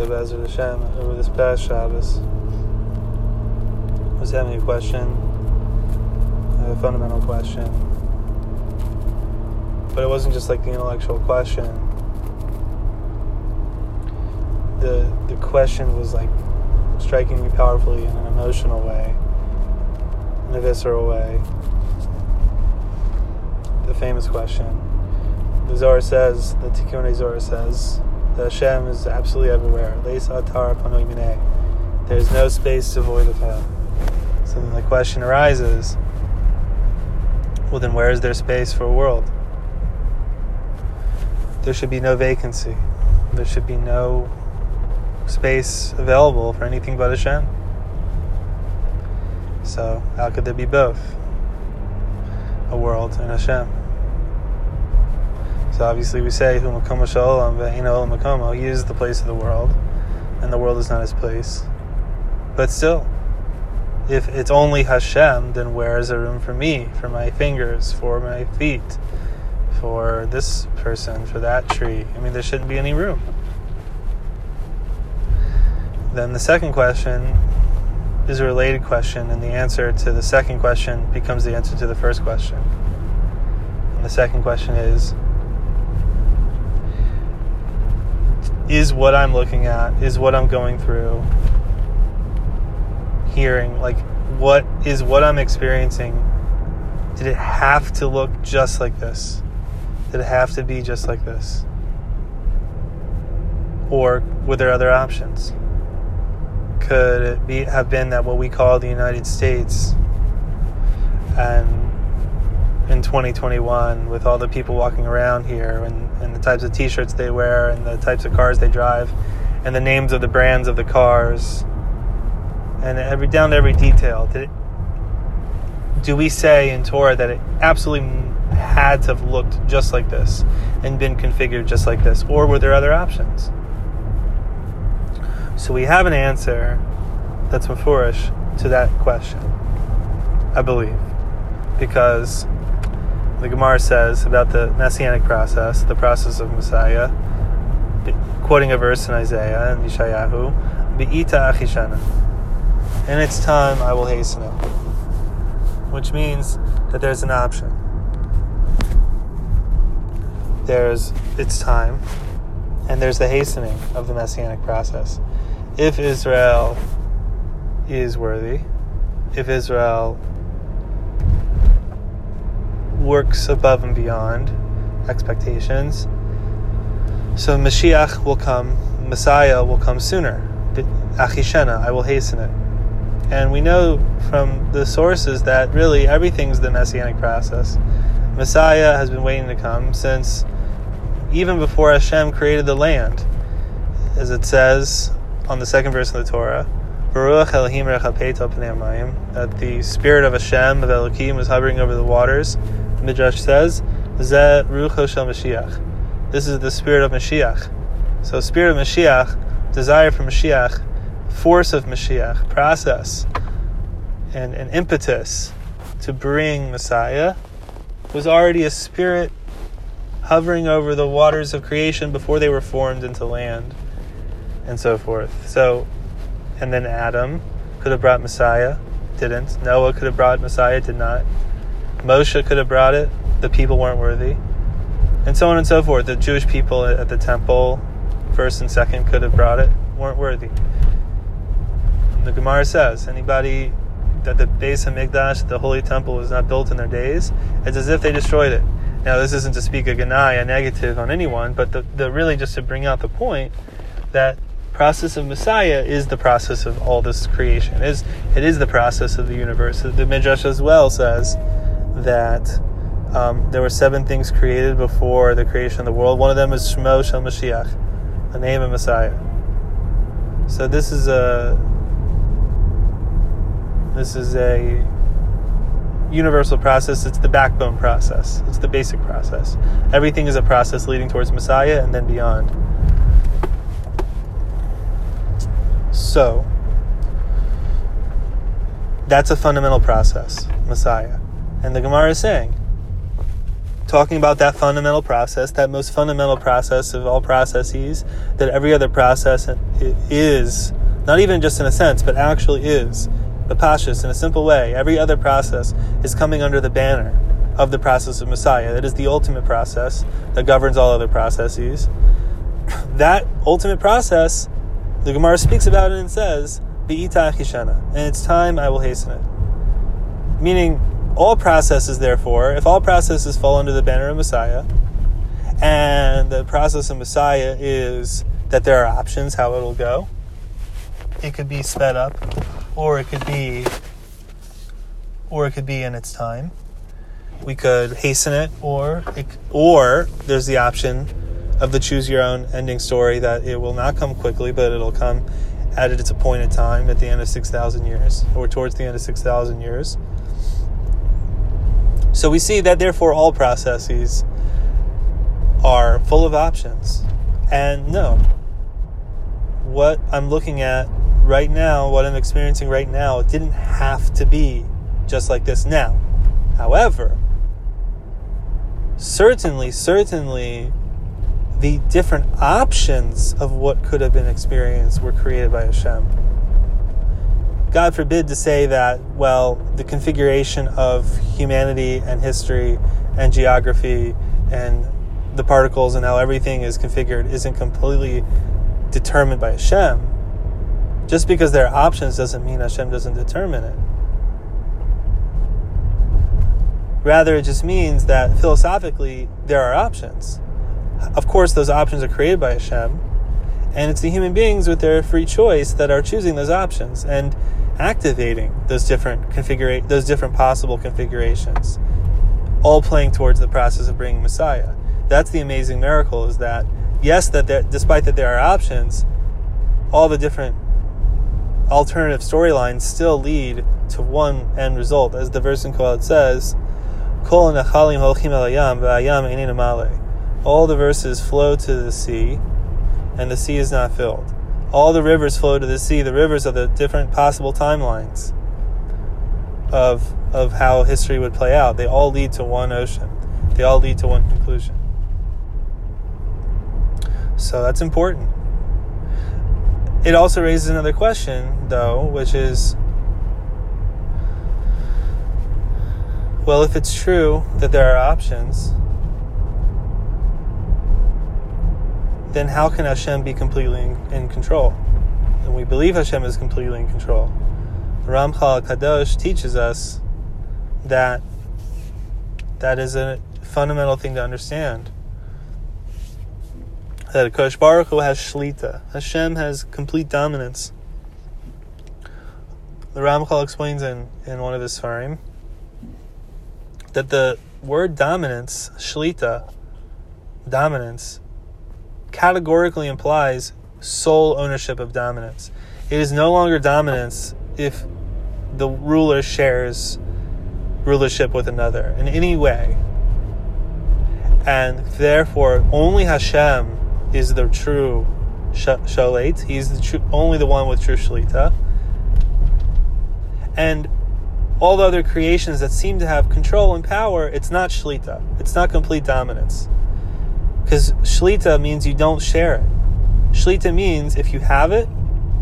So Bezer Hashem, over this past Shabbos, was having a question, a fundamental question. But it wasn't just like the intellectual question. The the question was like striking me powerfully in an emotional way, in a visceral way. The famous question. The Zohar says, the Tikkunei Zohar says, that Hashem is absolutely everywhere. There's no space to devoid of Him. So then the question arises well, then where is there space for a world? There should be no vacancy. There should be no space available for anything but Hashem. So, how could there be both? A world and Hashem. Obviously we say He is the place of the world, and the world is not His place. But still, if it's only Hashem, then where is there room for me, for my fingers, for my feet, for this person, for that tree? I mean, there shouldn't be any room. Then the second question is a related question, and the answer to the second question becomes the answer to the first question. And the second question is is what I'm looking at, is what I'm going through, hearing, like what is what I'm experiencing. Did it have to look just like this? Did it have to be just like this? Or were there other options? Could it be have been that what we call the United States and in 2021 with all the people walking around here and, and the types of t-shirts they wear and the types of cars they drive and the names of the brands of the cars and every down to every detail. Did it, do we say in Torah that it absolutely had to have looked just like this and been configured just like this? Or were there other options? So we have an answer that's mefurash to that question I believe because the Gemara says about the messianic process, the process of Messiah, quoting a verse in Isaiah and Yeshayahu, Be'ita achishana. In its time, I will hasten it. Which means that there's an option. There's its time, and there's the hastening of the messianic process. If Israel is worthy, if Israel works above and beyond expectations. So Mashiach will come, Messiah will come sooner. Achishena, I will hasten it. And we know from the sources that really everything's the messianic process. Messiah has been waiting to come since even before Hashem created the land. As it says on the second verse of the Torah, V'ruach Elohim Merachefet that the spirit of Hashem, of Elohim, was hovering over the waters Midrash says, Zeh. This is the spirit of Mashiach. So, spirit of Mashiach, desire for Mashiach, force of Mashiach, process, and an impetus to bring Messiah was already a spirit hovering over the waters of creation before they were formed into land and so forth. So, and then Adam could have brought Messiah, didn't. Noah could have brought Messiah, did not. Moshe could have brought it, the people weren't worthy. And so on and so forth. The Jewish people at the temple, first and second, could have brought it, weren't worthy. The Gemara says anybody that the base of Hamikdash, the Holy Temple, was not built in their days, it's as if they destroyed it. Now, this isn't to speak a ganai, a negative on anyone, but the, the really just to bring out the point that process of Messiah is the process of all this creation. It is it is the process of the universe. The Midrash as well says that um, there were seven things created before the creation of the world. One of them is Shmo Shel Mashiach, the name of Messiah. So this is a this is a universal process. It's the backbone process. It's the basic process. Everything is a process leading towards Messiah and then beyond. So that's a fundamental process, Messiah. And the Gemara is saying, talking about that fundamental process, that most fundamental process of all processes, that every other process is, not even just in a sense, but actually is. The Pashas, in a simple way, every other process is coming under the banner of the process of Messiah. That is the ultimate process that governs all other processes. That ultimate process, the Gemara speaks about it and says, Be'ita and it's time I will hasten it. Meaning, all processes, therefore, if all processes fall under the banner of Messiah, and the process of Messiah is that there are options how it'll go, it could be sped up, or it could be, or it could be in its time. We could hasten it, or it, or there's the option of the choose your own ending story that it will not come quickly, but it'll come at its appointed time at the end of six thousand years, or towards the end of six thousand years. So we see that therefore all processes are full of options. And no, what I'm looking at right now, what I'm experiencing right now, it didn't have to be just like this now. However, certainly, certainly, the different options of what could have been experienced were created by Hashem. God forbid to say that, well, the configuration of humanity and history and geography and the particles and how everything is configured isn't completely determined by Hashem. Just because there are options doesn't mean Hashem doesn't determine it. Rather, it just means that philosophically there are options. Of course, those options are created by Hashem, and it's the human beings with their free choice that are choosing those options. And activating those different configura- those different possible configurations, all playing towards the process of bringing Messiah. That's the amazing miracle. Is that yes, that there, despite that there are options, all the different alternative storylines still lead to one end result, as the verse in Kohelet says, "Kol All the verses flow to the sea, and the sea is not filled all the rivers flow to the sea. The rivers are the different possible timelines of of how history would play out. They all lead to one ocean. They all lead to one conclusion. So that's important. It also raises another question, though, which is well, if it's true that there are options, then how can Hashem be completely in, in control? And we believe Hashem is completely in control. The Ramchal Kadosh teaches us that that is a fundamental thing to understand. That Kosh Baruch Hu has shlita. Hashem has complete dominance. The Ramchal explains in, in one of his sefarim that the word dominance, shlita, dominance, categorically implies sole ownership of dominance. It is no longer dominance if the ruler shares rulership with another in any way. And therefore, only Hashem is the true shalit. He's the only the one with true shalita. And all the other creations that seem to have control and power, it's not shalita. It's not complete dominance. Because shlita means you don't share it. Shlita means if you have it,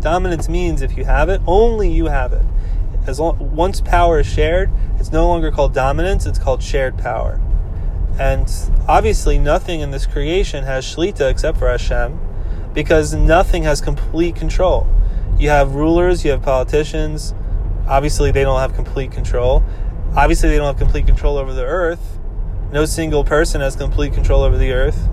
dominance means if you have it, only you have it. As long, once power is shared, it's no longer called dominance, it's called shared power. And obviously, nothing in this creation has shlita except for Hashem, because nothing has complete control. You have rulers, you have politicians. Obviously, they don't have complete control. Obviously, they don't have complete control over the earth. No single person has complete control over the earth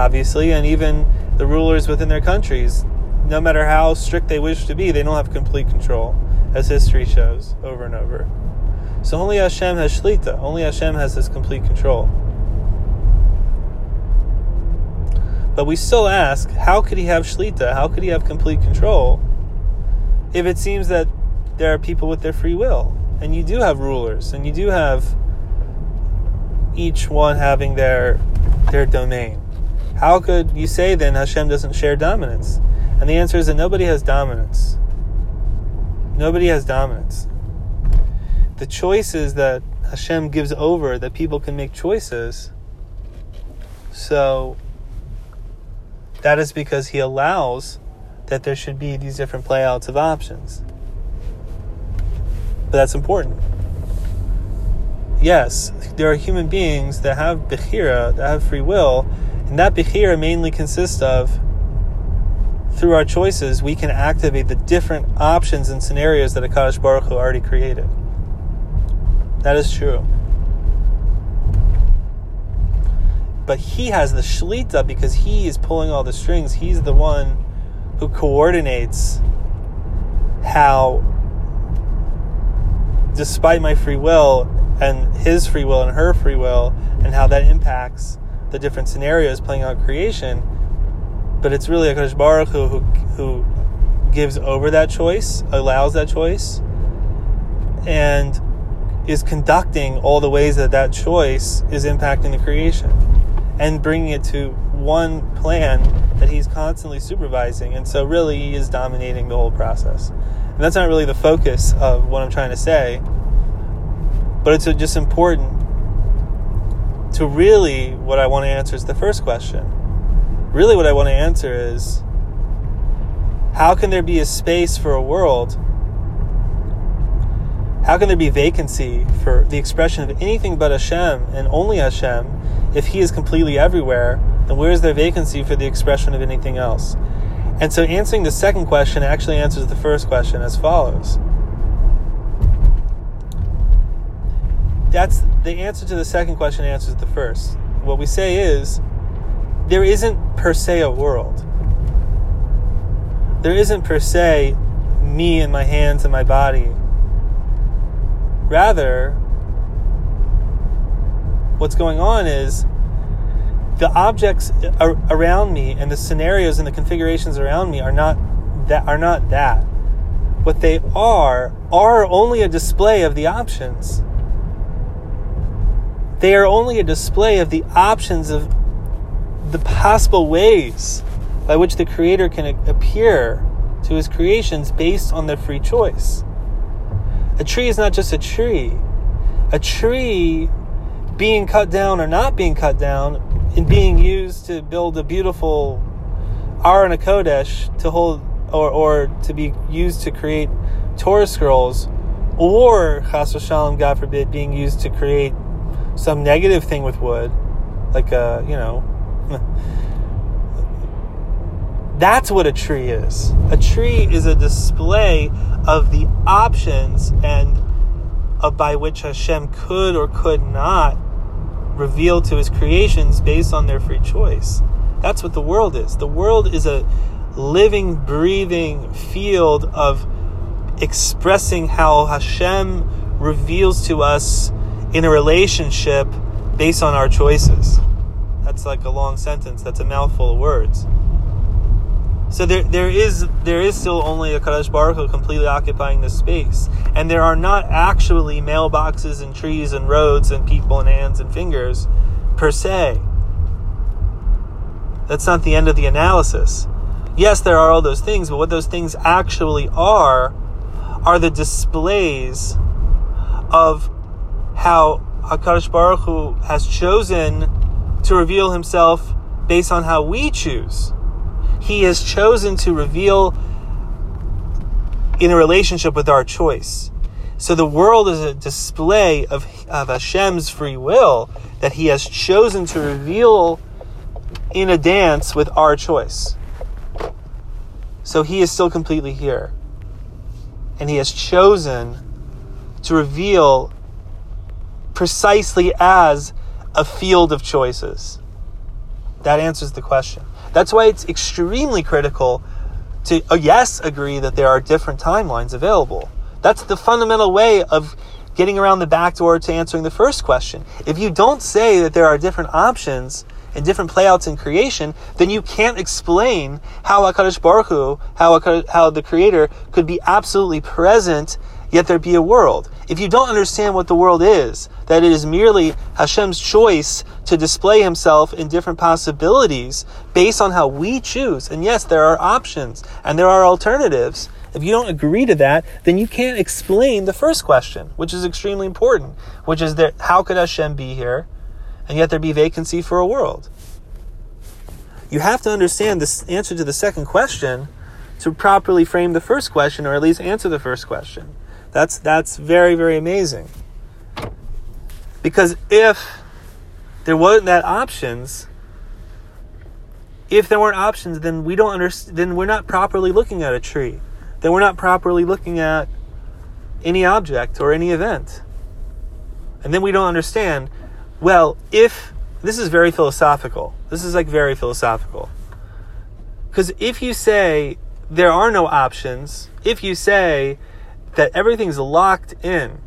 obviously, and even the rulers within their countries, no matter how strict they wish to be, they don't have complete control, as history shows over and over. So only Hashem has shlita, only Hashem has this complete control. But we still ask, how could he have shlita? How could he have complete control if it seems that there are people with their free will? And you do have rulers, and you do have each one having their their domain. How could you say then Hashem doesn't share dominance? And the answer is that nobody has dominance. Nobody has dominance. The choices that Hashem gives over, that people can make choices, So that is because he allows that there should be these different playouts of options. But that's important. Yes, there are human beings that have bechira, that have free will, and that bechira mainly consists of through our choices, we can activate the different options and scenarios that Akash Baruch Hu already created. That is true. But he has the shlita because he is pulling all the strings. He's the one who coordinates how, despite my free will and his free will and her free will, and how that impacts the different scenarios playing out creation. But it's really Hakadosh Baruch Hu, who gives over that choice, allows that choice, and is conducting all the ways that that choice is impacting the creation and bringing it to one plan that he's constantly supervising. And so, really, he is dominating the whole process. And that's not really the focus of what I'm trying to say, but it's just important to really what I want to answer is the first question. Really, what I want to answer is how can there be a space for a world? How can there be vacancy for the expression of anything but Hashem and only Hashem if He is completely everywhere? Then where is there vacancy for the expression of anything else? And so, answering the second question actually answers the first question as follows. That's the answer to the second question answers the first. What we say is there isn't per se a world. There isn't per se me and my hands and my body. Rather, what's going on is the objects around me and the scenarios and the configurations around me are not that are not that. What they are are only a display of the options. They are only a display of the options of the possible ways by which the Creator can appear to His creations based on their free choice. A tree is not just a tree. A tree being cut down or not being cut down and being used to build a beautiful Aron Kodesh to hold or, or to be used to create Torah scrolls, or Chas Shalom, God forbid, being used to create some negative thing with wood, like a, you know, that's what a tree is. A tree is a display of the options and of by which Hashem could or could not reveal to his creations based on their free choice. That's what the world is. The world is a living, breathing field of expressing how Hashem reveals to us in a relationship based on our choices. That's like a long sentence. That's a mouthful of words. So there, there is there is still only a Kadosh Baruch Hu completely occupying this space, and there are not actually mailboxes and trees and roads and people and hands and fingers, per se. That's not the end of the analysis. Yes, there are all those things, but what those things actually are, are the displays of how Hakadosh Baruch Hu has chosen to reveal Himself based on how we choose. He has chosen to reveal in a relationship with our choice. So the world is a display of, of Hashem's free will that He has chosen to reveal in a dance with our choice. So He is still completely here. And He has chosen to reveal precisely as a field of choices? That answers the question. That's why it's extremely critical to, uh, yes, agree that there are different timelines available. That's the fundamental way of getting around the back door to answering the first question. If you don't say that there are different options and different playouts in creation, then you can't explain how HaKadosh Baruch Hu, how, how the Creator could be absolutely present yet there be a world. If you don't understand what the world is, that it is merely Hashem's choice to display himself in different possibilities based on how we choose, and yes, there are options and there are alternatives. If you don't agree to that, then you can't explain the first question, which is extremely important, which is that how could Hashem be here and yet there be vacancy for a world? you have to understand this answer to the second question to properly frame the first question, or at least answer the first question. That's that's very very amazing. Because if there wasn't that options, if there weren't options, then we don't understand. Then we're not properly looking at a tree. Then we're not properly looking at any object or any event. And then we don't understand. Well, if this is very philosophical, this is like very philosophical. Because if you say there are no options, if you say that everything's locked in,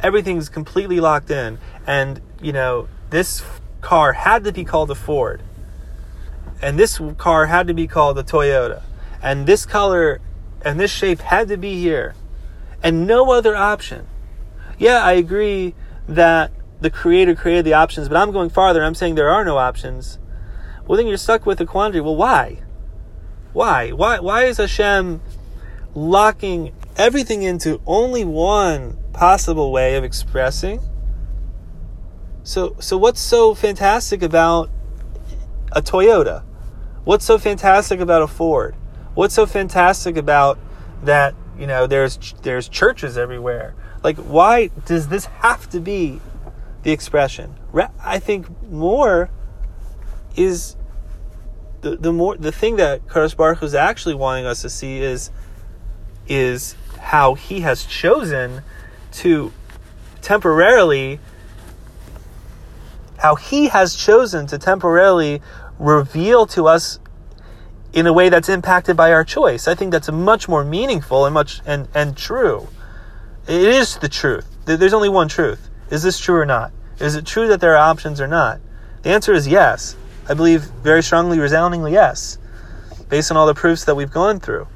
everything's completely locked in, and you know, this car had to be called a Ford, and this car had to be called a Toyota, and this color and this shape had to be here, and no other option. Yeah, I agree that the creator created the options, but I'm going farther. I'm saying there are no options. Well, then you're stuck with a quandary. Well, why? Why? Why? Why is Hashem locking everything into only one possible way of expressing? So, so what's so fantastic about a Toyota? What's so fantastic about a Ford? What's so fantastic about that? You know, there's there's churches everywhere. Like, why does this have to be the expression? I think more is the the more the thing that Kadosh Baruch is actually wanting us to see is is how he has chosen to temporarily how he has chosen to temporarily reveal to us in a way that's impacted by our choice. I think that's much more meaningful and much and, and true. It is the truth. There's only one truth. Is this true or not? Is it true that there are options or not? The answer is yes. I believe very strongly, resoundingly yes, based on all the proofs that we've gone through.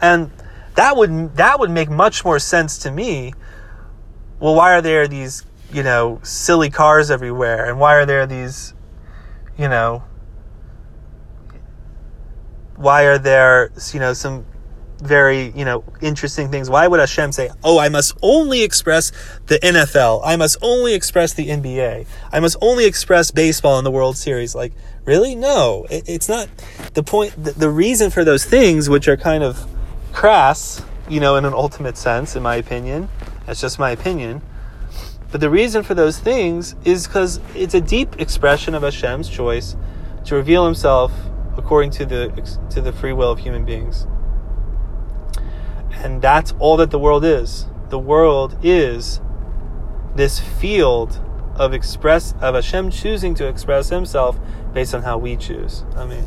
And that would that would make much more sense to me. Well, why are there these you know, silly cars everywhere? And why are there these, you know, why are there, you know, some very, you know, interesting things? Why would Hashem say, oh, I must only express the NFL. I must only express the NBA. I must only express baseball in the World Series. Like, really? No, it, it's not the point. The, the reason for those things, which are kind of crass, you know, in an ultimate sense, in my opinion, that's just my opinion but the reason for those things is because it's a deep expression of Hashem's choice to reveal Himself according to the to the free will of human beings. And that's all that the world is. The world is this field of express of Hashem choosing to express Himself based on how we choose. I mean.